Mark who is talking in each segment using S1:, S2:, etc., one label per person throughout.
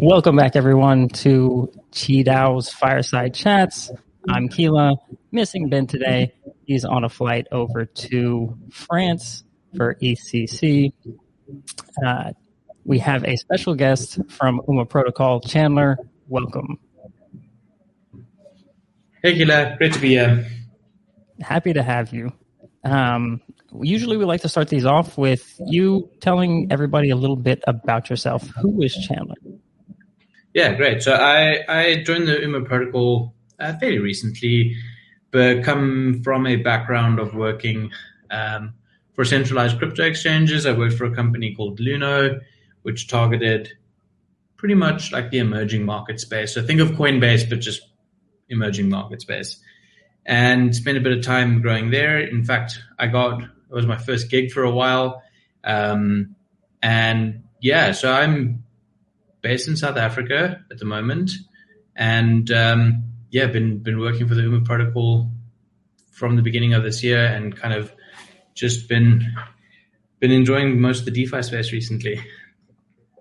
S1: Welcome back, everyone, to Qidao's Fireside Chats. I'm Keela. Missing Ben today. He's on a flight over to France for ECC. Uh, we have a special guest from UMA Protocol, Chandler. Welcome.
S2: Hey, Keela. Great to be here.
S1: Happy to have you. Um, usually, we like to start these off with you telling everybody a little bit about yourself. Who is Chandler?
S2: Yeah, great. So I, I joined the UMA protocol uh, fairly recently, but come from a background of working um, for centralized crypto exchanges. I worked for a company called Luno, which targeted pretty much like the emerging market space. So think of Coinbase, but just emerging market space. And spent a bit of time growing there. In fact, I got it was my first gig for a while. Um, and yeah, so I'm based in South Africa at the moment, and um, yeah, been been working for the UMA protocol from the beginning of this year, and kind of just been been enjoying most of the DeFi space recently.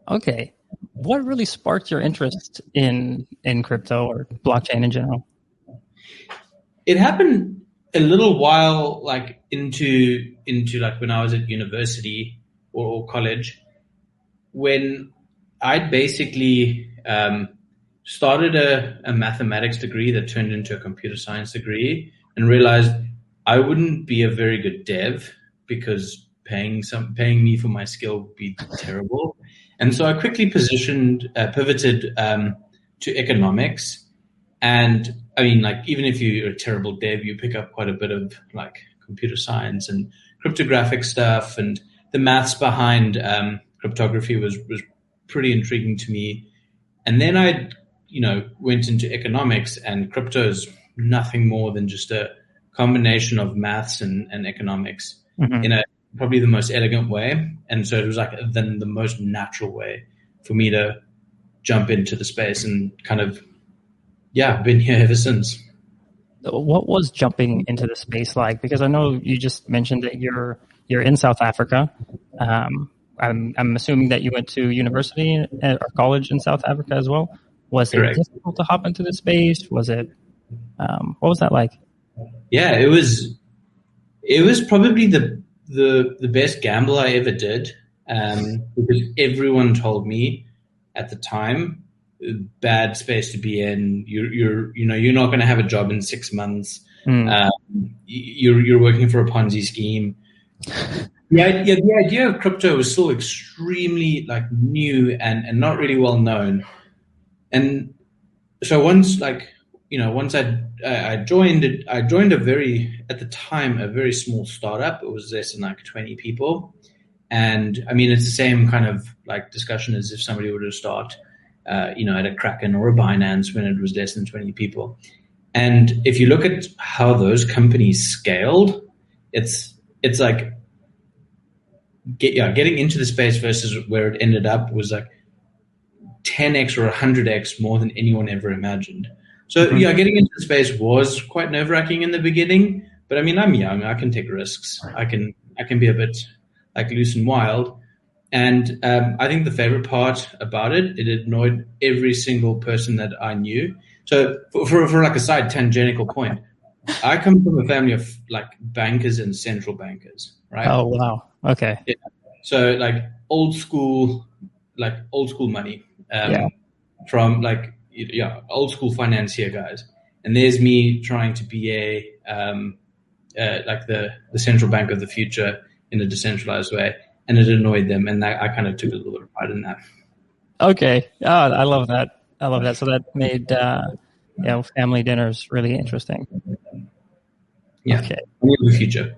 S1: Okay, what really sparked your interest in in crypto or blockchain in general?
S2: It happened a little while like into into like when I was at university or, or college when I'd basically um, started a, a, mathematics degree that turned into a computer science degree and realized I wouldn't be a very good dev because paying some paying me for my skill would be terrible. And so I quickly positioned, uh, pivoted um, to economics. And I mean, like, even if you're a terrible dev, you pick up quite a bit of like computer science and cryptographic stuff and the maths behind um, cryptography was, was pretty intriguing to me. And then I, you know, went into economics, and crypto is nothing more than just a combination of maths and, and economics mm-hmm. in a probably the most elegant way. And so it was like then the most natural way for me to jump into the space and kind of, yeah, been here ever since.
S1: What was jumping into the space like? Because I know you just mentioned that you're you're in South Africa. Um, I'm, I'm assuming that you went to university or college in South Africa as well. Was Correct. it difficult to hop into the space? Was it, um, what was that like?
S2: Yeah, it was, it was probably the, the, the best gamble I ever did. Um, because everyone told me at the time, bad space to be in. You're, you're, you know, you're not going to have a job in six months. Mm. Um, you're, you're working for a Ponzi scheme. Yeah, yeah, the idea of crypto was still extremely like new and, and not really well known. And so once like you know once I I joined I joined a very at the time a very small startup. It was less than like twenty people, and I mean it's the same kind of like discussion as if somebody were to start, uh, you know, at a Kraken or a Binance when it was less than twenty people. And if you look at how those companies scaled, it's it's like get, yeah, getting into the space versus where it ended up was like 10x or 100x more than anyone ever imagined. So mm-hmm. yeah, getting into the space was quite nerve wracking in the beginning, but I mean, I'm young. I can take risks. I can I can be a bit like loose and wild. And um, I think the favorite part about it, it annoyed every single person that I knew. So for, for, for like a side tangential point, I come from a family of like bankers and central bankers, right?
S1: Oh wow. Okay.
S2: Yeah. So like old school, like old school money um, yeah. from like yeah old school financier guys, and there's me trying to be a um, uh, like the the central bank of the future in a decentralized way, and it annoyed them, and that, I kind of took a little bit of pride in that.
S1: Okay, oh, I love that. I love that. So that made uh, you know family dinners really interesting.
S2: Yeah, okay. the future.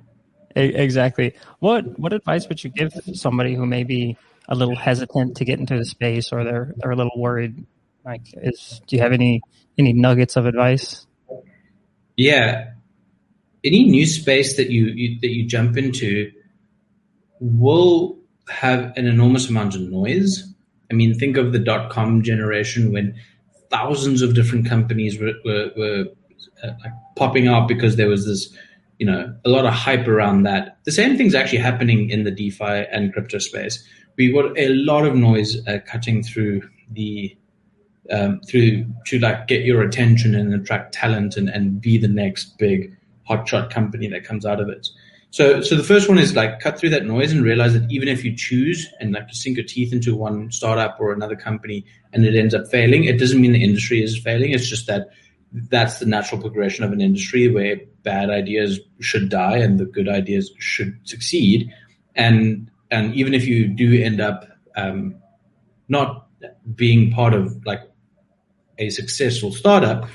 S1: Exactly. What what advice would you give somebody who may be a little hesitant to get into the space or they're they're a little worried? Like, is do you have any any nuggets of advice?
S2: Yeah, any new space that you, you that you jump into will have an enormous amount of noise. I mean, think of the dot com generation when thousands of different companies were, were, were uh, popping up because there was this you know a lot of hype around that. The same thing's actually happening in the DeFi and crypto space. We got a lot of noise uh, cutting through the um, through to like get your attention and attract talent and, and be the next big hotshot company that comes out of it. So, so the first one is like cut through that noise and realize that even if you choose and like you sink your teeth into one startup or another company and it ends up failing, it doesn't mean the industry is failing. It's just that that's the natural progression of an industry where bad ideas should die and the good ideas should succeed. And and even if you do end up um, not being part of like a successful startup,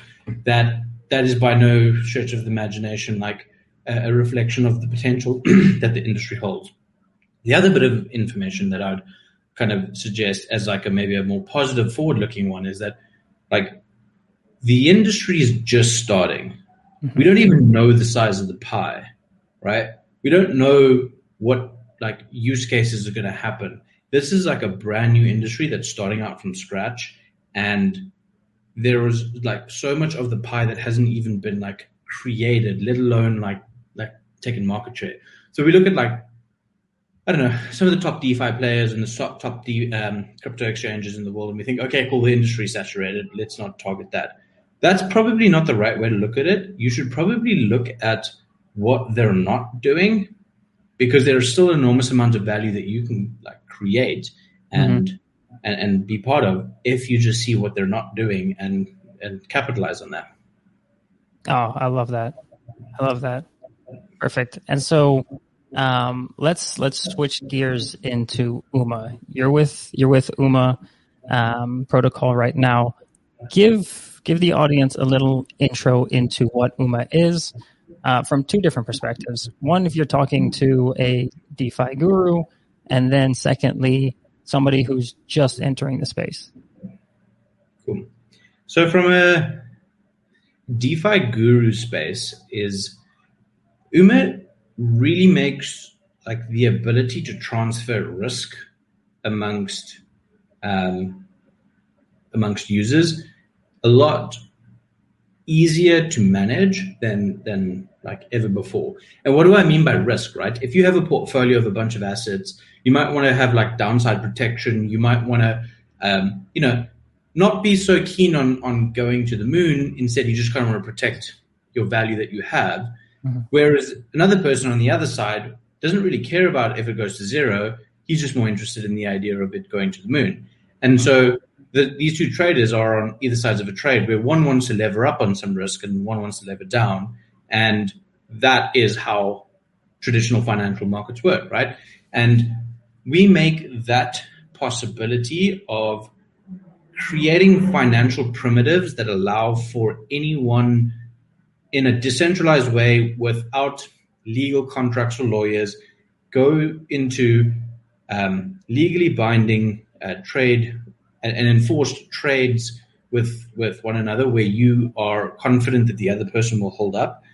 S2: that that is by no stretch of the imagination like a, a reflection of the potential that the industry holds. The other bit of information that I'd kind of suggest as like a maybe a more positive forward looking one is that like the industry is just starting. Mm-hmm. We don't even know the size of the pie, right? We don't know what like use cases are going to happen. This is like a brand new industry that's starting out from scratch and there is like so much of the pie that hasn't even been like created, let alone like like taken market share. So we look at like I don't know some of the top DeFi players and the top top D, um, crypto exchanges in the world, and we think, okay, cool, the industry saturated. Let's not target that. That's probably not the right way to look at it. You should probably look at what they're not doing, because there's still an enormous amount of value that you can like create and mm-hmm and, and be part of if you just see what they're not doing and and capitalize on that.
S1: Oh, I love that. I love that. Perfect. And so um, let's let's switch gears into UMA. You're with you're with UMA um, protocol right now. Give give the audience a little intro into what UMA is uh, from two different perspectives. One, if you're talking to a DeFi guru, and then secondly, somebody who's just entering the space?
S2: Cool. So from a DeFi guru space is Uma really makes like the ability to transfer risk amongst um, amongst users a lot easier to manage than than like ever before. And what do I mean by risk, right? If you have a portfolio of a bunch of assets, you might want to have like downside protection. You might want to, um, you know, not be so keen on on going to the moon. Instead, you just kind of want to protect your value that you have. Mm-hmm. Whereas another person on the other side doesn't really care about if it goes to zero. He's just more interested in the idea of it going to the moon. And so the, these two traders are on either sides of a trade where one wants to lever up on some risk and one wants to lever down. And that is how traditional financial markets work, right? And we make that possibility of creating financial primitives that allow for anyone in a decentralized way without legal contracts or lawyers go into um, legally binding uh, trade and, and enforced trades with with one another where you are confident that the other person will hold up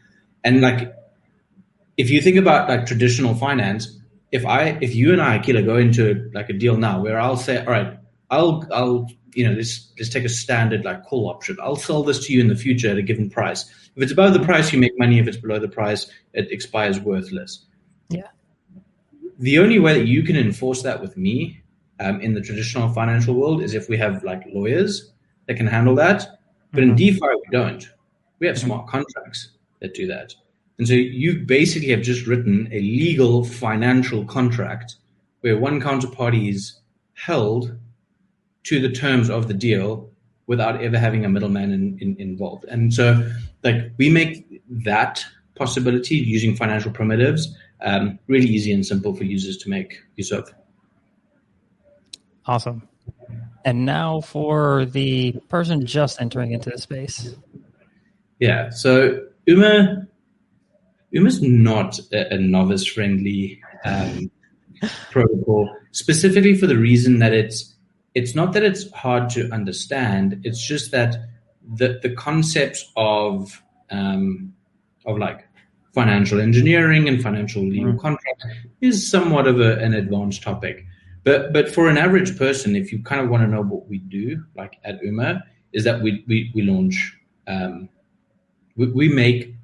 S2: and like, if you think about like traditional finance, if I, if you and I, Akila, go into like a deal now where I'll say, all right, I'll, I'll, you know, let's let's take a standard like call option. I'll sell this to you in the future at a given price. If it's above the price, you make money. If it's below the price, it expires worthless.
S1: Yeah.
S2: The only way that you can enforce that with me um, in the traditional financial world is if we have like lawyers that can handle that. But mm-hmm. in DeFi, we don't. We have smart contracts that do that. And so you basically have just written a legal financial contract where one counterparty is held to the terms of the deal without ever having a middleman in, in, involved. And so, like, we make that possibility using financial primitives um, really easy and simple for users to make use of.
S1: Awesome. And now for the person just entering into the space.
S2: Yeah. So Uma Uma's not a, a novice friendly um, protocol, specifically for the reason that it's it's not that it's hard to understand. It's just that the the concepts of um, of like financial engineering and financial legal mm. contracts is somewhat of a, an advanced topic. But but for an average person, if you kind of want to know what we do, like at Uma, is that we we, we launch um, we, we make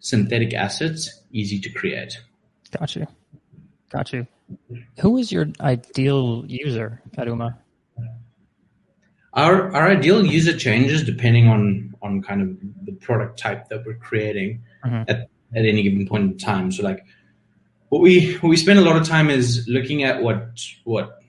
S2: synthetic assets easy to create.
S1: Got you. Got you. Who is your ideal user at UMA?
S2: our our ideal user changes depending on on kind of the product type that we're creating
S1: Mhm.
S2: at, at any given point in time. So like what we what we spend a lot of time is looking at what what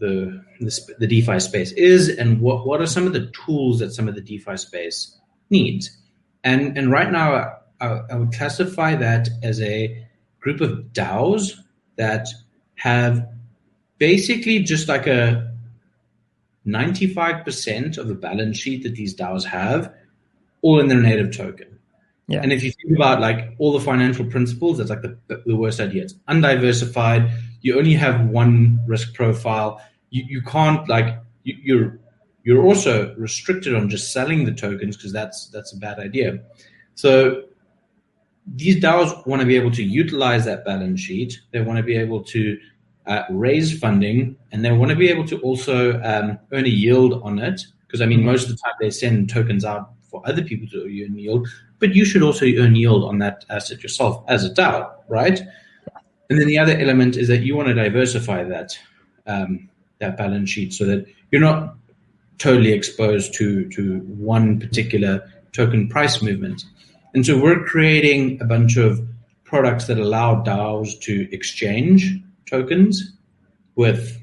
S2: the the, the DeFi space is and what what are some of the tools that some of the DeFi space needs. And and right now I, I would classify that as a group of DAOs that have basically just like a 95% of the balance sheet that these DAOs have, all in their native token.
S1: Yeah.
S2: And if you think about like all the financial principles, that's like the, the worst idea. It's undiversified. You only have one risk profile. You, you can't like you, you're you're also restricted on just selling the tokens because that's that's a bad idea. So these DAOs want to be able to utilize that balance sheet. They want to be able to uh, raise funding, and they want to be able to also um, earn a yield on it. Because I mean, most of the time they send tokens out for other people to earn yield, but you should also earn yield on that asset yourself as a DAO, right? And then the other element is that you want to diversify that um, that balance sheet so that you're not totally exposed to to one particular token price movement. And so we're creating a bunch of products that allow DAOs to exchange tokens with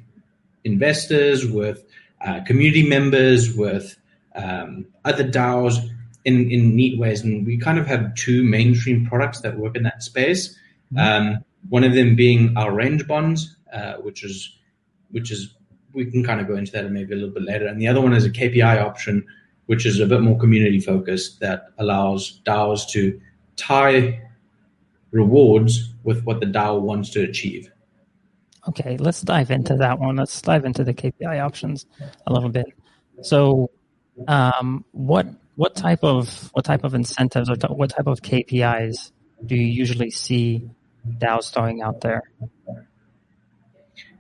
S2: investors, with uh, community members, with um, other DAOs in, in neat ways. And we kind of have two mainstream products that work in that space. Um, one of them being our range bonds, uh, which is which is we can kind of go into that maybe a little bit later. And the other one is a KPI option, which is a bit more community focused that allows DAOs to tie rewards with what the DAO wants to achieve.
S1: Okay, let's dive into that one. Let's dive into the KPI options a little bit. So, um, what what type of what type of incentives or what type of KPIs do you usually see DAOs throwing out there?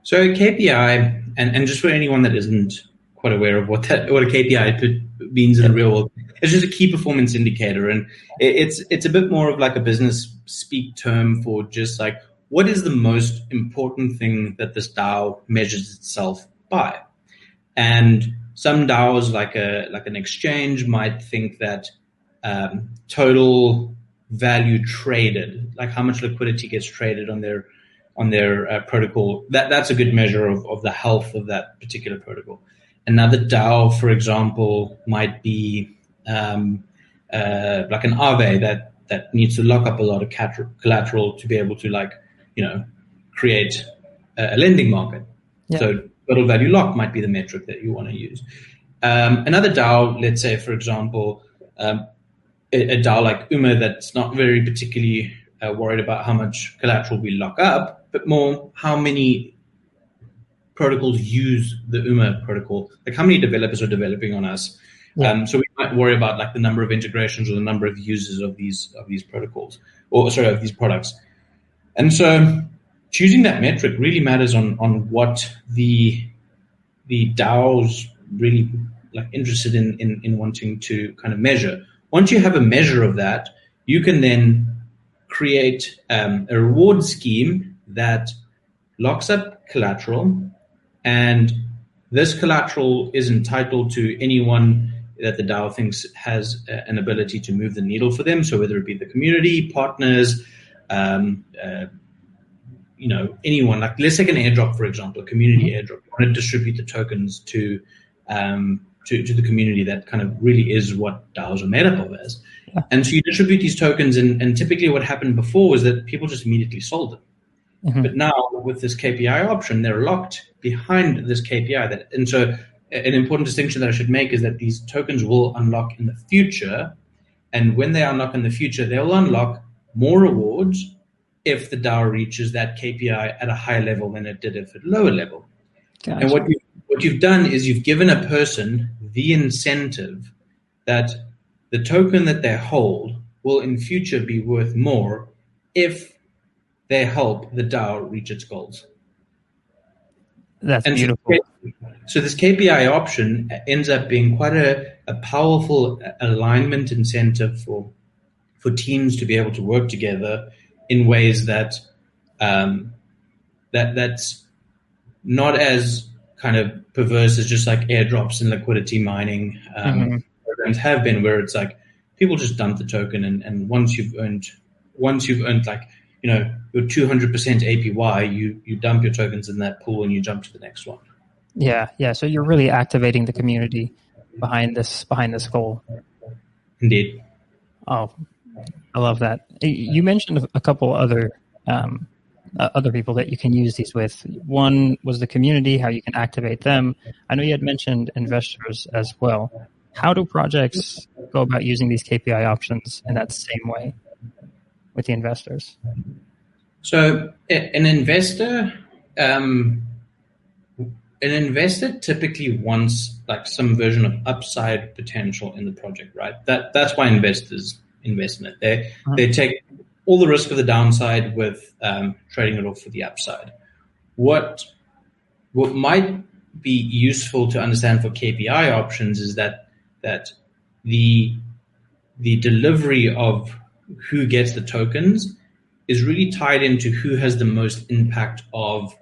S2: So KPI, and, and just for anyone that isn't quite aware of what that what a KPI means in the real world, it's just a key performance indicator, and it, it's it's a bit more of like a business speak term for just like what is the most important thing that this DAO measures itself by, and some DAOs like a like an exchange might think that um, total value traded, like how much liquidity gets traded on their on their uh, protocol. That that's a good measure of, of the health of that particular protocol. Another DAO, for example, might be um, uh, like an Aave that that needs to lock up a lot of collateral to be able to like you know create a, a lending market.
S1: Yeah.
S2: So total value lock might be the metric that you want to use. Um, another DAO, let's say, for example, um, a, a DAO like UMA that's not very particularly uh, worried about how much collateral we lock up, but more how many protocols use the UMA protocol. Like how many developers are developing on us.
S1: Yeah.
S2: Um, so we might worry about like the number of integrations or the number of users of these of these protocols, or sorry, of these products. And so choosing that metric really matters on on what the the DAOs really like interested in, in in wanting to kind of measure. Once you have a measure of that, you can then create um, a reward scheme that locks up collateral, and this collateral is entitled to anyone that the DAO thinks has uh, an ability to move the needle for them. So whether it be the community, partners, um, uh, you know, anyone like let's take an airdrop for example, a community airdrop. You want to distribute the tokens to um, to, to the community. That kind of really is what DAOs are made up of as.
S1: Yeah.
S2: And so you distribute these tokens, and, and typically what happened before was that people just immediately sold them.
S1: Mhm.
S2: But now with this KPI option, they're locked behind this KPI. That and so an important distinction that I should make is that these tokens will unlock in the future, and when they unlock in the future, they'll unlock more rewards if the DAO reaches that KPI at a higher level than it did if at a lower level.
S1: Gotcha.
S2: And what you what you've done is you've given a person the incentive that the token that they hold will in future be worth more if they help the DAO reach its goals.
S1: That's
S2: And so-
S1: beautiful.
S2: So this KPI option ends up being quite a, a powerful uh, alignment incentive for for teams to be able to work together in ways that um, that that's not as kind of perverse as just like airdrops and liquidity mining um, mm-hmm. programs have been, where it's like people just dump the token, and, and once you've earned once you've earned like you know your 200% APY, you you dump your tokens in that pool and you jump to the next one.
S1: Yeah, yeah. So you're really activating the community behind this behind this goal.
S2: Indeed.
S1: Oh, I love that. You mentioned a couple other um, uh, other people that you can use these with. One was the community, how you can activate them. I know you had mentioned investors as well. How do projects go about using these KPI options in that same way with the investors?
S2: So, an investor, um, an investor typically wants like some version of upside potential in the project, right? That that's why investors invest in it. They uh-huh. they take all the risk of the downside with um, trading it off for the upside. What what might be useful to understand for KPI options is that that the the delivery of who gets the tokens is really tied into who has the most impact of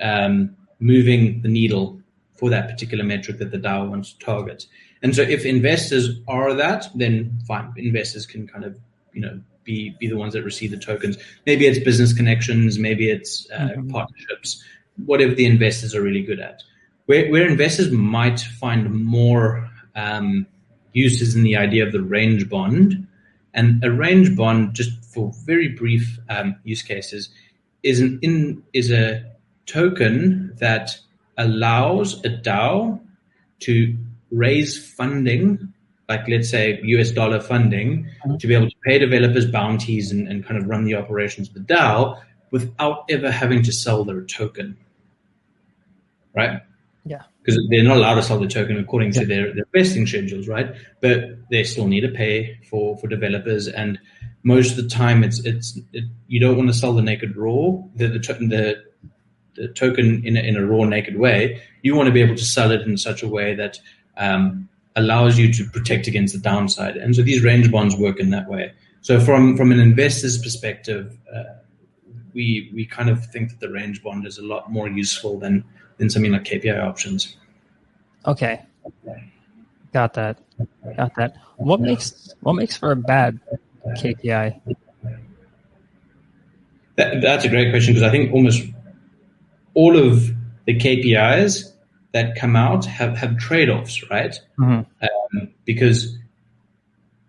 S2: um, moving the needle for that particular metric that the DAO wants to target. And so if investors are that, then fine, investors can kind of, you know, be, be the ones that receive the tokens. Maybe it's business connections, maybe it's uh, mm-hmm. partnerships, whatever the investors are really good at. Where, where investors might find more um, uses in the idea of the range bond, and a range bond, just for very brief um, use cases, is an in is a token that allows a DAO to raise funding, like let's say US dollar funding, mm-hmm. to be able to pay developers bounties and, and kind of run the operations of the DAO without ever having to sell their token. Right?
S1: Yeah.
S2: Because they're not allowed to sell the token according yeah. to their, their vesting schedules, right? But they still need to pay for, for developers and most of the time it's it's it, you don't want to sell the naked raw the the, the the token in a, in a raw, naked way, you want to be able to sell it in such a way that um, allows you to protect against the downside. And so these range bonds work in that way. So from from an investor's perspective, uh, we we kind of think that the range bond is a lot more useful than than something like KPI options.
S1: Okay, got that, got that. What makes what makes for a bad KPI?
S2: That, that's a great question because I think almost all of the KPIs that come out have, have trade-offs, right? Mm-hmm. Um, because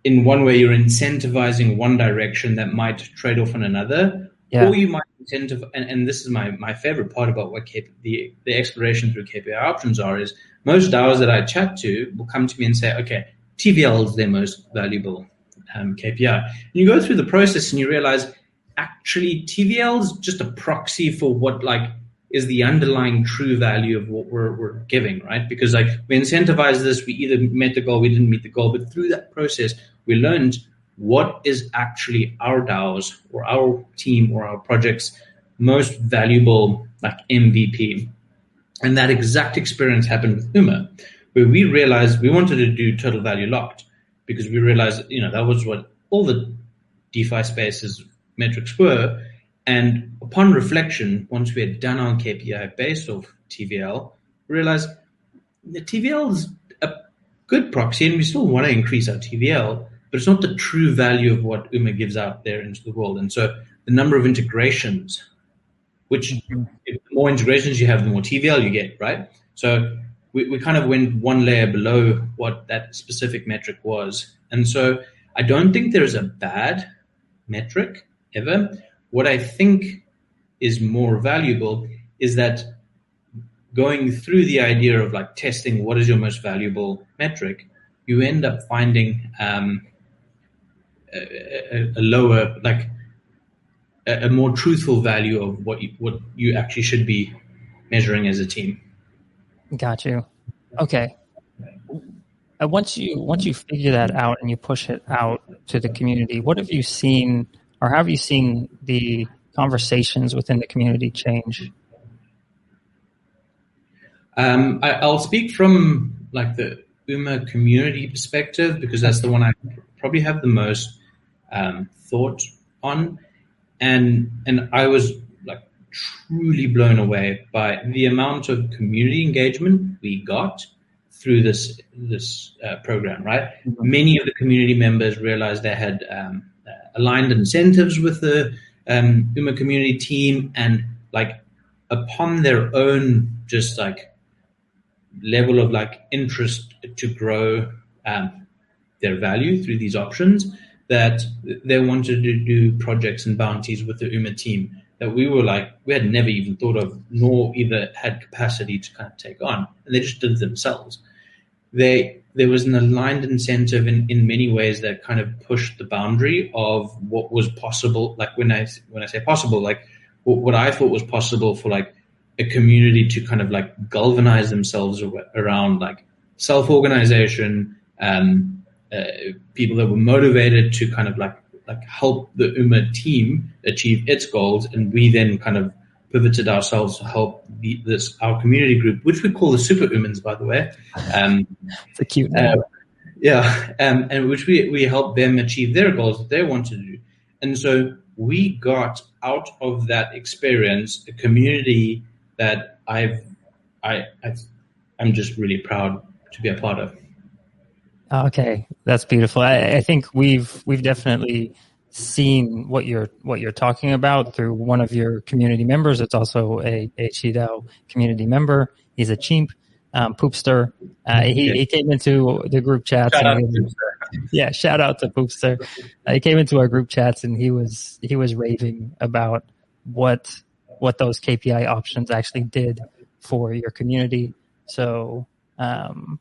S2: in one way you're incentivizing one direction that might trade off on another, yeah. or you might incentivize. And, and, this is my my favorite part about what K, the the exploration through KPI options are is most DAOs that I chat to will come to me and say, okay, TVL is their most valuable um, KPI. And you go through the process and you realize actually TVL is just a proxy for what like is the underlying true value of what we're, we're giving, right? Because like we incentivize this, we either met the goal, we didn't meet the goal, but through that process, we learned what is actually our DAOs or our team or our project's most valuable like MVP. And that exact experience happened with Uma, where we realized we wanted to do total value locked because we realized, you know, that was what all the DeFi spaces metrics were. And upon reflection, once we had done our KPI based off TVL, we realized the TVL is a good proxy and we still want to increase our TVL, but it's not the true value of what UMA gives out there into the world. And so the number of integrations, which mm-hmm. the more integrations you have, the more TVL you get, right? So we, we kind of went one layer below what that specific metric was. And so I don't think there is a bad metric ever. What I think is more valuable is that going through the idea of like testing what is your most valuable metric, you end up finding um, a, a, lower, like a, a, more truthful value of what you, what you actually should be measuring as a team.
S1: Got you. Okay. Uh, once you once you figure that out and you push it out to the community, what have you seen or have you seen the conversations within the community change?
S2: Um, I, will speak from like the UMA community perspective because that's the one I probably have the most um, thought on, and and I was like truly blown away by the amount of community engagement we got through this this uh, program. Right, mm-hmm. many of the community members realized they had um, aligned incentives with the um, Uma community team, and like upon their own, just like level of like interest to grow um, their value through these options, that they wanted to do projects and bounties with the Uma team that we were like we had never even thought of nor either had capacity to kind of take on. And they just did it themselves. They there was an aligned incentive in, in many ways that kind of pushed the boundary of what was possible like when i when i say possible like what, what i thought was possible for like a community to kind of like galvanize themselves around like self-organization um, uh, people that were motivated to kind of like like help the Uma team achieve its goals, and we then kind of pivoted ourselves to help the, this our community group, which we call the Super Umans, by the way. Um,
S1: it's a cute name. Uh,
S2: yeah, um, and which we we help them achieve their goals that they want to do, and so we got out of that experience a community that I've I, I I'm just really proud to be a part of.
S1: Okay, that's beautiful. I, I, think we've we've definitely seen what you're what you're talking about through one of your community members. It's also a a Qidao community member. He's a chimp, um, poopster. Uh, he, he came into the group chats.
S2: Shout
S1: and was, yeah, shout out to poopster. Uh, he came into our group chats and he was he was raving about what what those KPI options actually did for your community. So um,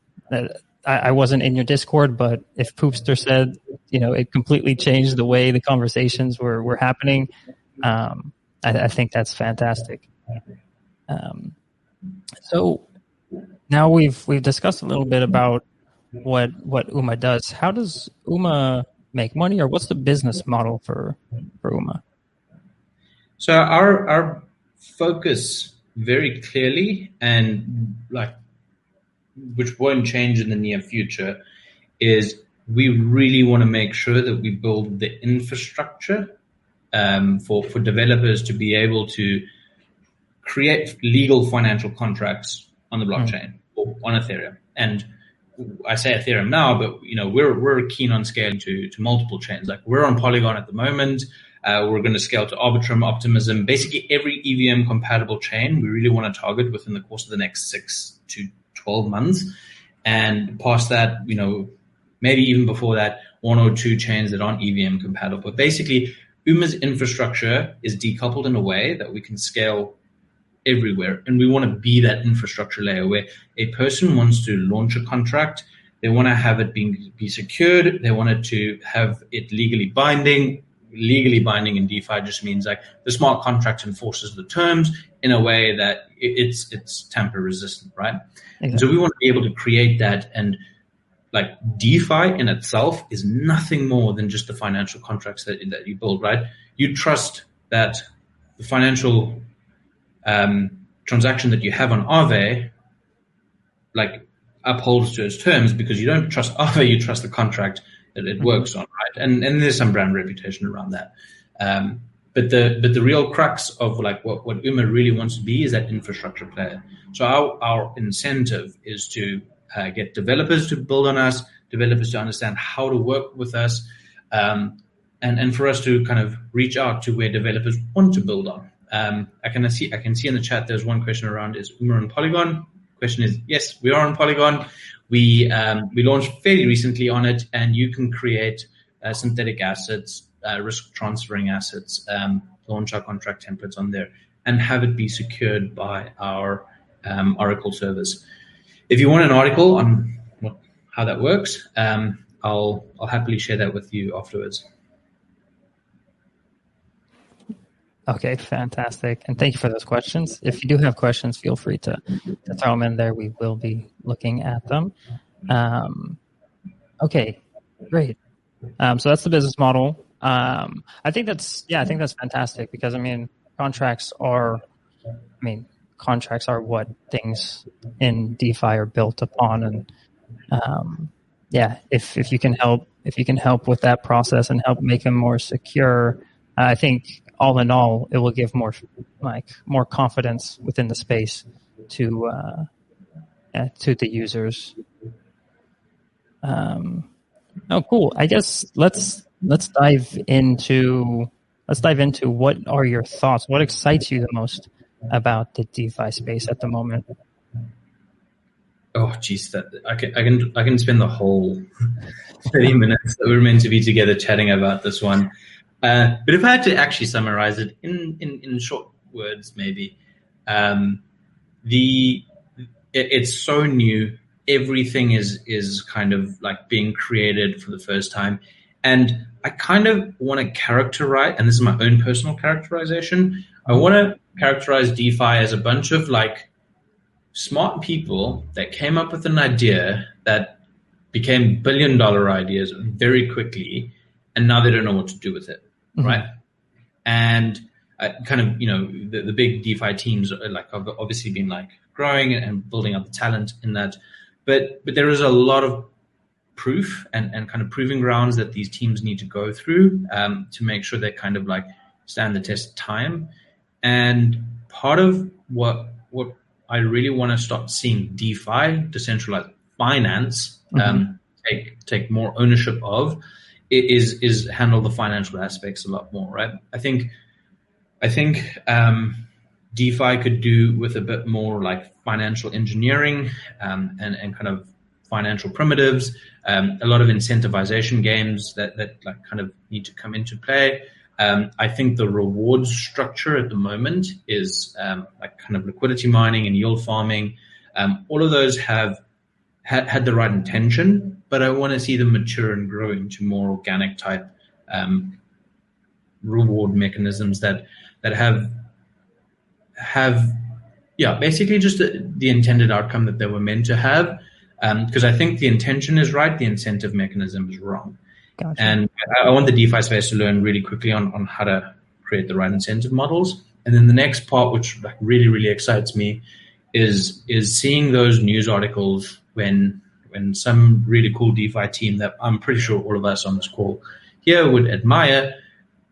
S1: I, I, wasn't in your Discord, but if Poopster said, you know, it completely changed the way the conversations were, were happening, um, I, I, think that's fantastic. Um, so now we've we've discussed a little bit about what what Uma does. How does Uma make money, or what's the business model for for Uma?
S2: So our our focus very clearly and like which won't change in the near future, is we really want to make sure that we build the infrastructure um, for for developers to be able to create legal financial contracts on the hmm. blockchain mm. or on Ethereum. And I say Ethereum now, but you know we're we're keen on scaling to to multiple chains. Like we're on Polygon at the moment. Uh, we're going to scale to Arbitrum, Optimism, basically every EVM compatible chain. We really want to target within the course of the next six to 12 months. And past that, you know, maybe even before that, one or two chains that aren't EVM compatible. But basically, Uma's infrastructure is decoupled in a way that we can scale everywhere. And we want to be that infrastructure layer where a person wants to launch a contract, they want to have it being be secured, they want it to have it legally binding. Legally binding in DeFi just means like the smart contract enforces the terms in a way that it's it's tamper resistant, right? So we want to be able to create that and like DeFi in itself is nothing more than just the financial contracts that, that you build, right? You trust that the financial um, transaction that you have on Aave, like upholds to its terms because you don't trust Aave, you trust the contract it mm-hmm. works on, right? And and there's some brand reputation around that. Um, but the but the real crux of like what, what Uma really wants to be is that infrastructure player. So our our incentive is to uh, get developers to build on us, developers to understand how to work with us, um, and and for us to kind of reach out to where developers want to build on. Um, I can see I can see in the chat there's one question around is Uma on Polygon. Question is yes, we are on Polygon. We um, we launched fairly recently on it, and you can create uh, synthetic assets uh, risk transferring assets, um, launch our contract templates on there, and have it be secured by our um, Oracle service. If you want an article on how that works, um, I'll I'll happily share that with you afterwards.
S1: Okay, fantastic. And thank you for those questions. If you do have questions, feel free to, to throw them in there. We will be looking at them. Um, okay, great. Um, so that's the business model. Um, I think that's yeah, I think that's fantastic because I mean contracts are, I mean contracts are what things in DeFi are built upon, and um, yeah, if if you can help if you can help with that process and help make them more secure, I think all in all, it will give more like more confidence within the space to uh, uh, to the users. Um, oh, cool. I guess let's let's dive into let's dive into what are your thoughts. What excites you the most about the DeFi space at the moment?
S2: Oh, geez, that I can I can I can spend the whole thirty minutes that we're meant to be together chatting about this one. Uh, but if I had to actually summarize it in in, in short words, maybe um, the it, it's so new. Everything is is kind of like being created for the first time, and I kind of want to characterize, and this is my own personal characterization. I want to characterize DeFi as a bunch of like smart people that came up with an idea that became billion dollar ideas very quickly, and now they don't know what to do with it, mm-hmm. right? And uh, kind of, you know, the, the big DeFi teams are like have obviously been like growing and building up the talent in that, but but there is a lot of proof and, and kind of proving grounds that these teams need to go through um, to make sure they kind of like stand the test of time. And part of what what I really want to start seeing DeFi, decentralized finance, mm-hmm. um, take take more ownership of, is is handle the financial aspects a lot more, right? I think I think um, DeFi could do with a bit more like financial engineering um, and and kind of financial primitives, um, a lot of incentivization games that, that like kind of need to come into play. Um, I think the rewards structure at the moment is um, like kind of liquidity mining and yield farming. Um, all of those have had, had the right intention, but I want to see them mature and grow into more organic type um, reward mechanisms that that have have yeah basically just the, the intended outcome that they were meant to have because um, I think the intention is right, the incentive mechanism is wrong. Gotcha. And I, want the DeFi space to learn really quickly on, on how to create the right incentive models. And then the next part, which like really, really excites me, is is seeing those news articles when when some really cool DeFi team that I'm pretty sure all of us on this call here would admire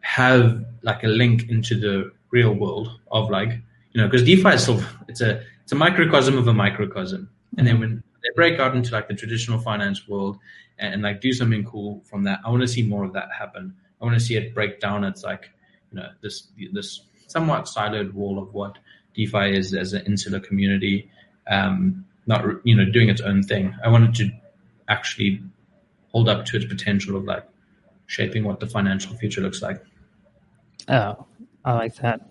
S2: have like a link into the real world of like you know because DeFi is still it's a it's a microcosm of a microcosm, and then when they break out into like the traditional finance world and, and like do something cool from that. I want to see more of that happen. I want to see it break down. It's like you know this this somewhat siloed wall of what DeFi is as an insular community, um, not you know doing its own thing. I wanted to actually hold up to its potential of like shaping what the financial future looks like.
S1: Oh, I like that.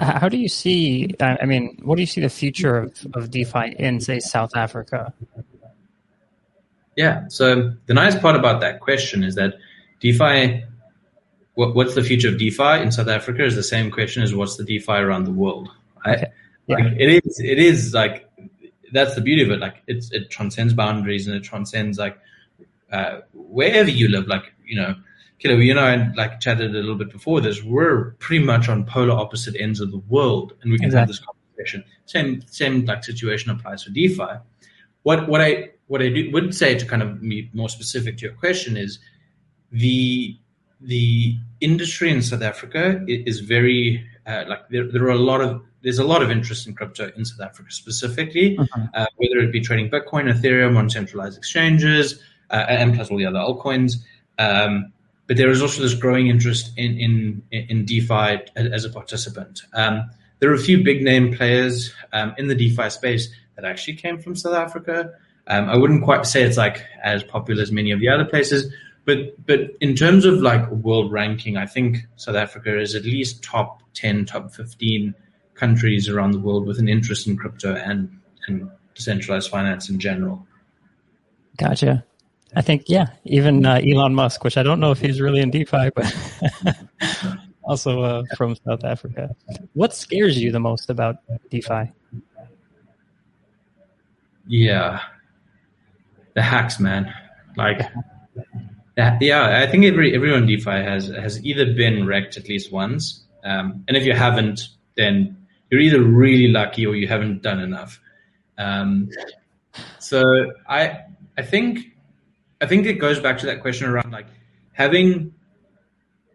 S1: How do you see? I mean, what do you see the future of, of DeFi in, say, South Africa?
S2: Yeah. So the nice part about that question is that DeFi, what, what's the future of DeFi in South Africa is the same question as what's the DeFi around the world. Right? Okay. Yeah. Like it is. It is like that's the beauty of it. Like it's it transcends boundaries and it transcends like uh, wherever you live. Like you know Killer, you know, I like chatted a little bit before this. We're pretty much on polar opposite ends of the world, and we can exactly. have this conversation. Same same like situation applies for DeFi. What what I what I do, would say to kind of be more specific to your question is the the industry in South Africa is very uh, like there, there are a lot of there's a lot of interest in crypto in South Africa specifically, uh-huh. uh, whether it be trading Bitcoin, Ethereum on centralized exchanges, uh, and plus all the other altcoins. Um, but there is also this growing interest in in in DeFi as a participant. Um, there are a few big name players um, in the DeFi space that actually came from South Africa. Um, I wouldn't quite say it's like as popular as many of the other places, but but in terms of like world ranking, I think South Africa is at least top ten, top fifteen countries around the world with an interest in crypto and and decentralized finance in general.
S1: Gotcha. I think, yeah, even uh, Elon Musk, which I don't know if he's really in DeFi, but also uh, from South Africa. What scares you the most about DeFi?
S2: Yeah, the hacks, man. Like, yeah, I think every everyone DeFi has has either been wrecked at least once, um, and if you haven't, then you're either really lucky or you haven't done enough. Um, so I I think I think it goes back to that question around like having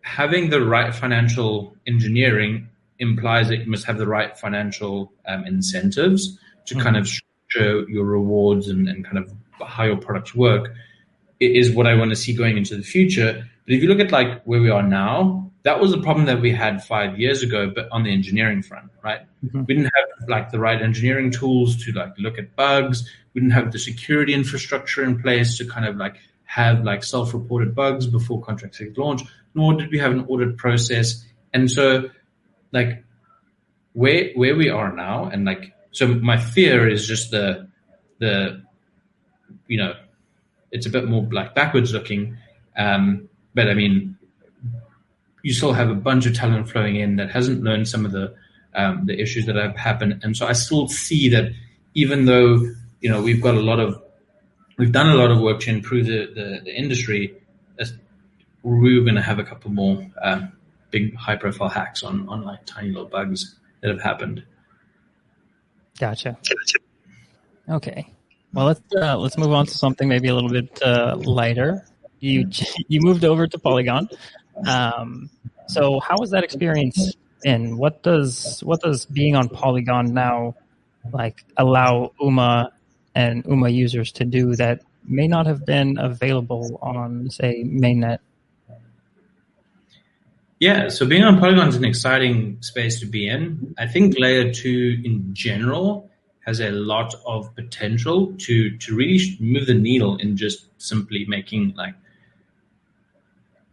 S2: having the right financial engineering implies that you must have the right financial um, incentives to mm-hmm. kind of show your rewards and, and kind of how your products work is what I want to see going into the future. But if you look at like where we are now, that was a problem that we had five years ago, but on the engineering front, right? Mm-hmm. We didn't have like the right engineering tools to like look at bugs. We didn't have the security infrastructure in place to kind of like have like self-reported bugs before contracts get launched, nor did we have an audit process. And so like where where we are now and like so my fear is just the the you know it's a bit more like backwards looking um, but i mean you still have a bunch of talent flowing in that hasn't learned some of the um, the issues that have happened and so i still see that even though you know we've got a lot of we've done a lot of work to improve the, the, the industry we're going to have a couple more um, big high profile hacks on on like tiny little bugs that have happened.
S1: Gotcha. Okay. Well, let's uh, let's move on to something maybe a little bit uh, lighter. You you moved over to Polygon. Um, so how was that experience? And what does what does being on Polygon now like allow UMA and UMA users to do that may not have been available on say mainnet
S2: yeah, so being on Polygon is an exciting space to be in. I think layer two in general has a lot of potential to to really move the needle in just simply making like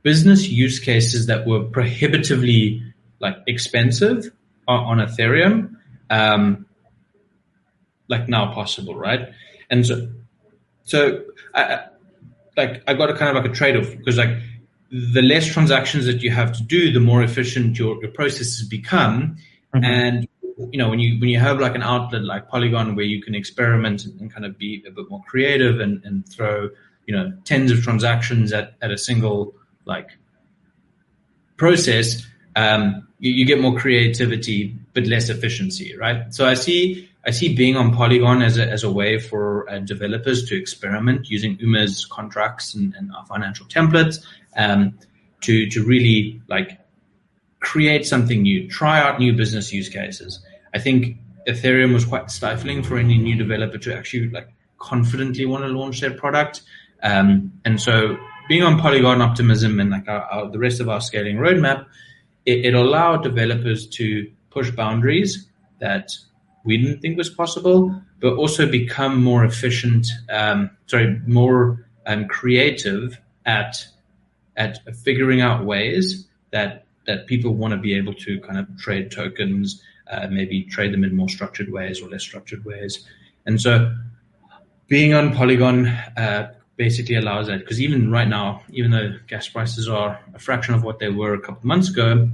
S2: business use cases that were prohibitively like expensive on, on Ethereum, um, like now possible, right? And so, so I, like I got a kind of like a trade off because like the less transactions that you have to do, the more efficient your, your processes become. Mm-hmm. And you know, when you when you have like an outlet like Polygon where you can experiment and, and kind of be a bit more creative and, and throw, you know, tens of transactions at, at a single like process, um, you, you get more creativity but less efficiency, right? So I see I see being on Polygon as a, as a way for uh, developers to experiment using UMA's contracts and, and our financial templates um, to to really like create something new, try out new business use cases. I think Ethereum was quite stifling for any new developer to actually like confidently want to launch their product. Um, and so being on Polygon Optimism and like our, our, the rest of our scaling roadmap, it, it allowed developers to push boundaries that we didn't think was possible, but also become more efficient, um, sorry, more um, creative at at figuring out ways that that people want to be able to kind of trade tokens, uh, maybe trade them in more structured ways or less structured ways. And so being on Polygon uh, basically allows that because even right now, even though gas prices are a fraction of what they were a couple of months ago,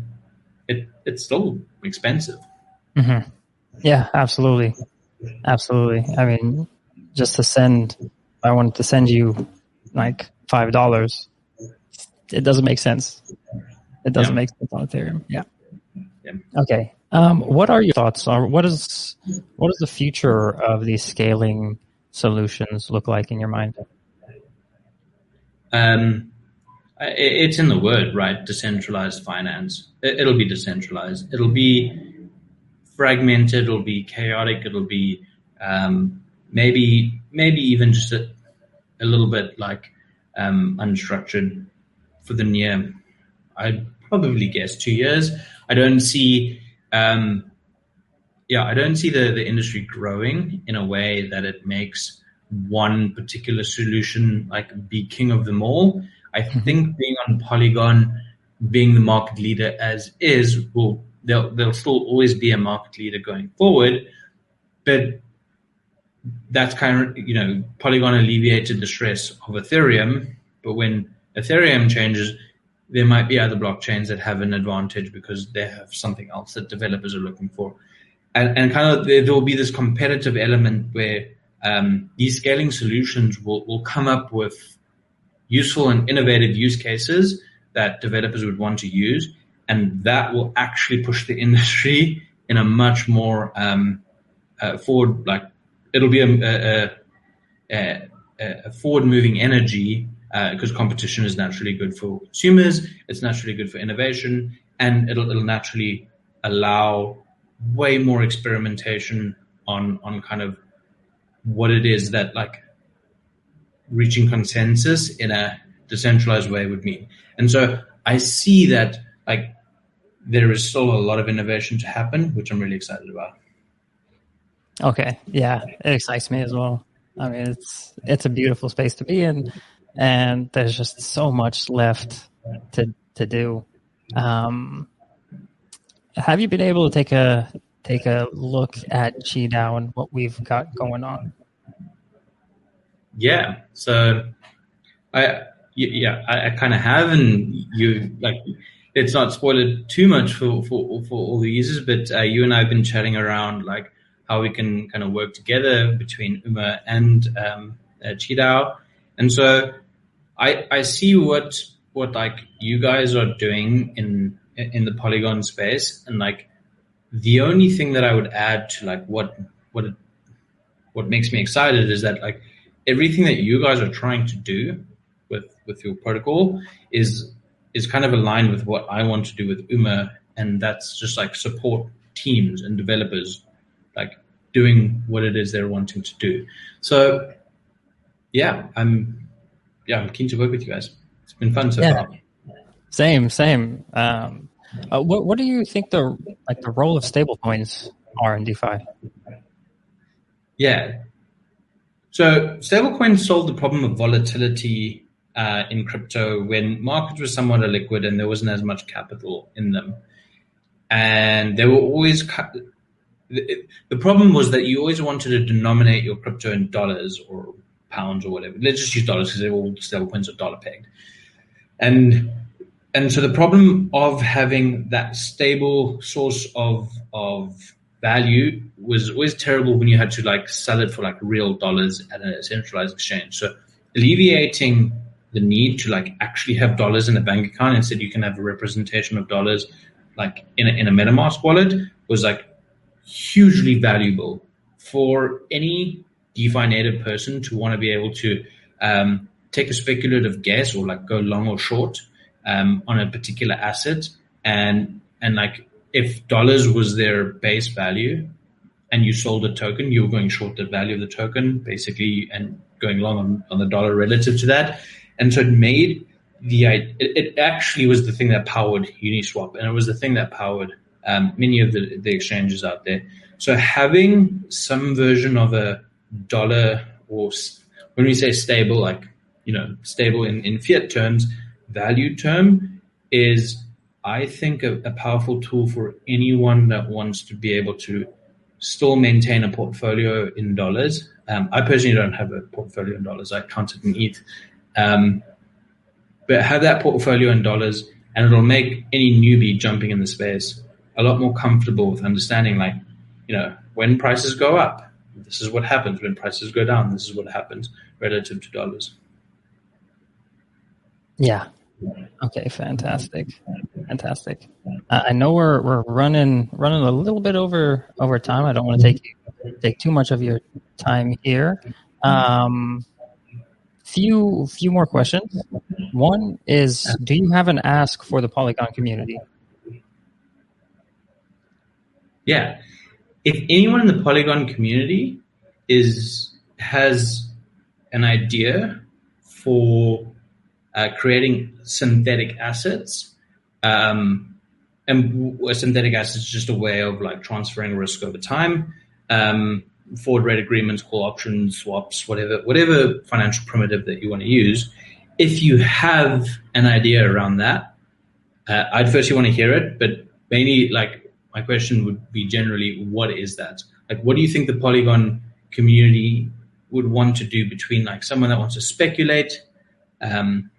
S2: it it's still expensive.
S1: Mm-hmm. Yeah, absolutely, absolutely. I mean, just to send, I wanted to send you like five dollars it doesn't make sense. It doesn't yeah. make sense on Ethereum. Yeah. yeah. Okay. Um, what are your thoughts on what is what does the future of these scaling solutions look like in your mind?
S2: Um, it's in the word, right? Decentralized finance. It'll be decentralized. It'll be fragmented. It'll be chaotic. It'll be um, maybe maybe even just a, a little bit like um, unstructured for the near, I'd probably guess two years. I don't see, um, yeah, I don't see the, the industry growing in a way that it makes one particular solution like be king of them all. I mm-hmm. think being on Polygon, being the market leader as is, will there'll, there'll still always be a market leader going forward, but that's kind of you know Polygon alleviated the stress of Ethereum, but when Ethereum changes, there might be other blockchains that have an advantage because they have something else that developers are looking for. And, and kind of there, will be this competitive element where um, these scaling solutions will, will come up with useful and innovative use cases that developers would want to use. And that will actually push the industry in a much more um, uh, forward, like it'll be a, a, a, a forward moving energy because uh, competition is naturally good for consumers, it's naturally good for innovation, and it'll, it'll naturally allow way more experimentation on on kind of what it is that like reaching consensus in a decentralized way would mean. And so I see that like there is still a lot of innovation to happen, which I'm really excited about.
S1: Okay, yeah, it excites me as well. I mean, it's it's a beautiful space to be in and there's just so much left to to do. Um, have you been able to take a take a look at QiDao and what we've got going on?
S2: Yeah, so I yeah I, I kind of have, and you like it's not spoiled too much for for for all the users, but uh, you and I have been chatting around like how we can kind of work together between Uma and um, uh, QiDao. And so I I see what what like you guys are doing in in the Polygon space, and like the only thing that I would add to like what what what makes me excited is that like everything that you guys are trying to do with with your protocol is is kind of aligned with what I want to do with Uma, and that's just like support teams and developers like doing what it is they're wanting to do. So yeah, I'm yeah, I'm keen to work with you guys. It's been fun so yeah. far.
S1: Same, same. Um, uh, what what do you think the like the role of stablecoins are in DeFi?
S2: Yeah. So stablecoins solved the problem of volatility uh, in crypto when markets were somewhat illiquid and there wasn't as much capital in them, and they were always. The problem was that you always wanted to denominate your crypto in dollars or pounds or whatever. Let's just use dollars because they're all stable coins are dollar pegged. And and so the problem of having that stable source of of value was always terrible when you had to like sell it for like real dollars at a centralized exchange. So alleviating the need to like actually have dollars in a bank account instead you can have a representation of dollars like in a, in a MetaMask wallet was like hugely valuable for any DeFi native person to want to be able to um, take a speculative guess or like go long or short um, on a particular asset and and like if dollars was their base value and you sold a token, you were going short the value of the token basically and going long on, on the dollar relative to that. And so it made the it, it actually was the thing that powered Uniswap and it was the thing that powered um, many of the, the exchanges out there. So having some version of a dollar or when we say stable, like, you know, stable in, in fiat terms, value term is, I think, a, a powerful tool for anyone that wants to be able to still maintain a portfolio in dollars. Um, I personally don't have a portfolio in dollars. I count it in ETH. Um, but have that portfolio in dollars and it'll make any newbie jumping in the space a lot more comfortable with understanding like, you know, when prices go up, this is what happens when prices go down. This is what happens relative to dollars.
S1: Yeah. Okay. Fantastic. Fantastic. Uh, I know we're we're running running a little bit over over time. I don't want to take take too much of your time here. Um, few few more questions. One is, do you have an ask for the Polygon community?
S2: Yeah if anyone in the Polygon community is has an idea for uh, creating synthetic assets, um, and synthetic assets is just a way of like transferring risk over time. Um, forward rate agreements, call options, swaps, whatever, whatever financial primitive that you want to use. If you have an idea around that, uh, I'd firstly want to hear it, but mainly like my question would be generally, what is that? Like, what do you think the Polygon community would want to do between like someone that wants to speculate um,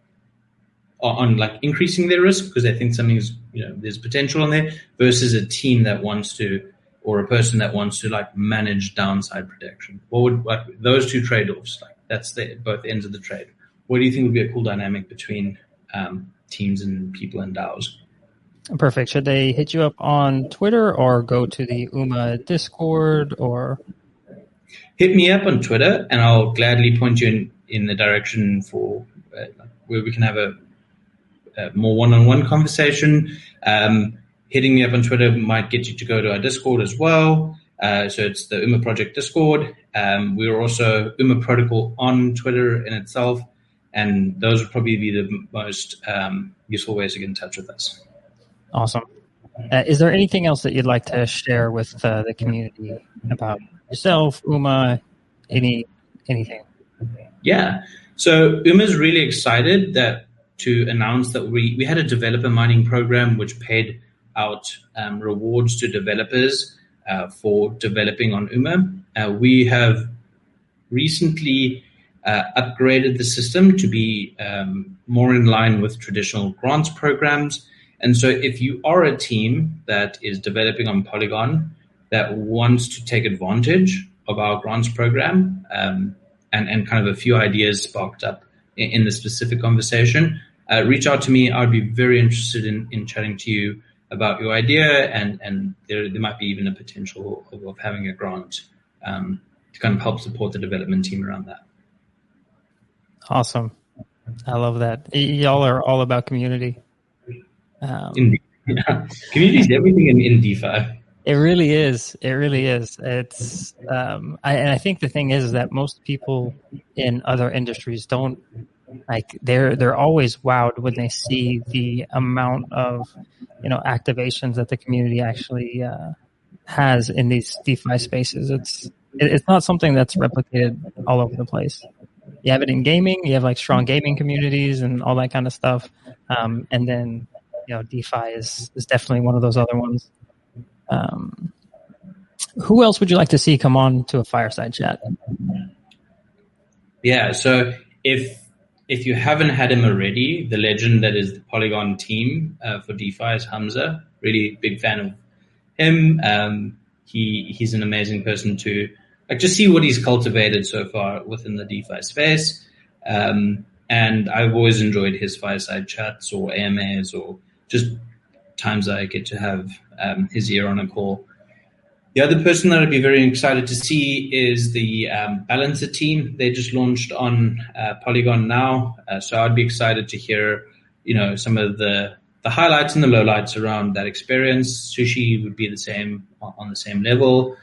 S2: on like increasing their risk because they think something's you know there's potential on there versus a team that wants to or a person that wants to like manage downside protection. What would like those two trade offs like that's the both ends of the trade. What do you think would be a cool dynamic between um, teams and people and DAOs?
S1: Perfect. Should they hit you up on Twitter or go to the UMA Discord or?
S2: Hit me up on Twitter and I'll gladly point you in, in the direction for uh, where we can have a more one-on-one conversation. Um, hitting me up on Twitter might get you to go to our Discord as well. Uh, so it's the UMA Project Discord. Um, we are also UMA Protocol on Twitter in itself, and those would probably be the most um, useful ways to get in touch with us.
S1: Awesome. Uh, is there anything else that you'd like to share with uh, the community about yourself, UMA, any anything?
S2: Yeah. So UMA is really excited that to announce that we, we had a developer mining program which paid out um, rewards to developers uh, for developing on UMA. Uh, we have recently uh, upgraded the system to be um, more in line with traditional grants programs. And so, if you are a team that is developing on Polygon that wants to take advantage of our grants program um, and, and kind of a few ideas sparked up in, in the specific conversation, uh, reach out to me. I'd be very interested in, in chatting to you about your idea, and and there, there might be even a potential of, of having a grant um, to kind of help support the development team around that.
S1: Awesome, I love that. Y- y'all are all about community. Um,
S2: in, yeah. Community is everything in, in DeFi.
S1: It really is. It really is. It's, um, I, and I think the thing is that most people in other industries don't like they're they're always wowed when they see the amount of you know activations that the community actually uh, has in these DeFi spaces. It's it's not something that's replicated all over the place. You have it in gaming. You have like strong gaming communities and all that kind of stuff. Um, and then you know DeFi is is definitely one of those other ones. Um, who else would you like to see come on to a fireside chat?
S2: Yeah, so if if you haven't had him already, the legend that is the Polygon team uh, for DeFi is Hamza. Really big fan of him. Um, he he's an amazing person to like just see what he's cultivated so far within the DeFi space. Um, and I've always enjoyed his fireside chats or AMAs or just times I get to have um, his ear on a call. The other person that I'd be very excited to see is the um, Balancer team. They just launched on uh, Polygon now, uh, so I'd be excited to hear, you know, some of the the highlights and the lowlights around that experience. Sushi would be the same on the same level,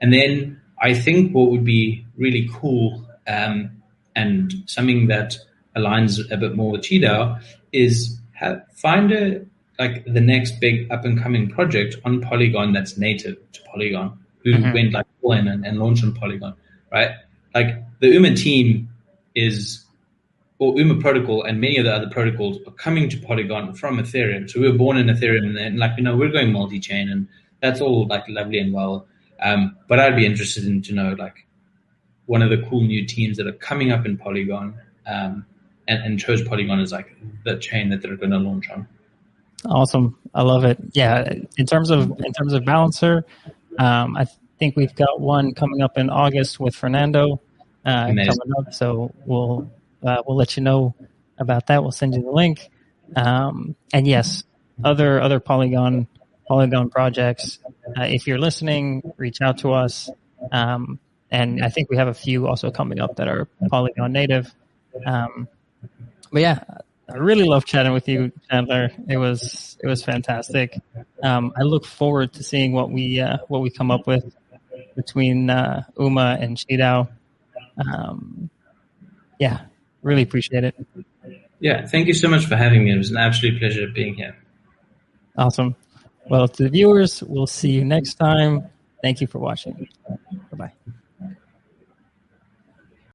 S2: and then I think what would be really cool um, and something that aligns a bit more with QiDao is have, find a like the next big up and coming project on Polygon that's native to Polygon, who mm-hmm. went like all in and, and, launched on Polygon, right? Like the UMA team is, or UMA protocol and many of the other protocols are coming to Polygon from Ethereum. So we were born in Ethereum and then like, you know, we're going multi-chain and that's all like lovely and well. Um, but I'd be interested in to know like one of the cool new teams that are coming up in Polygon um, and, and chose Polygon as like the chain that they're going to launch on.
S1: Awesome. I love it. Yeah. In terms of, in terms of balancer, um, I think we've got one coming up in August with Fernando, uh, coming up. So we'll, uh, we'll let you know about that. We'll send you the link. Um, and yes, other, other Polygon, Polygon projects. Uh, if you're listening, reach out to us. Um, and I think we have a few also coming up that are Polygon native. Um, but yeah, I really love chatting with you, Chandler. It was it was fantastic. Um, I look forward to seeing what we uh, what we come up with between uh, Uma and QiDao. Um, yeah, really appreciate it.
S2: Yeah, thank you so much for having me. It was an absolute pleasure being here.
S1: Awesome. Well, to the viewers, we'll see you next time. Thank you for watching. Bye bye.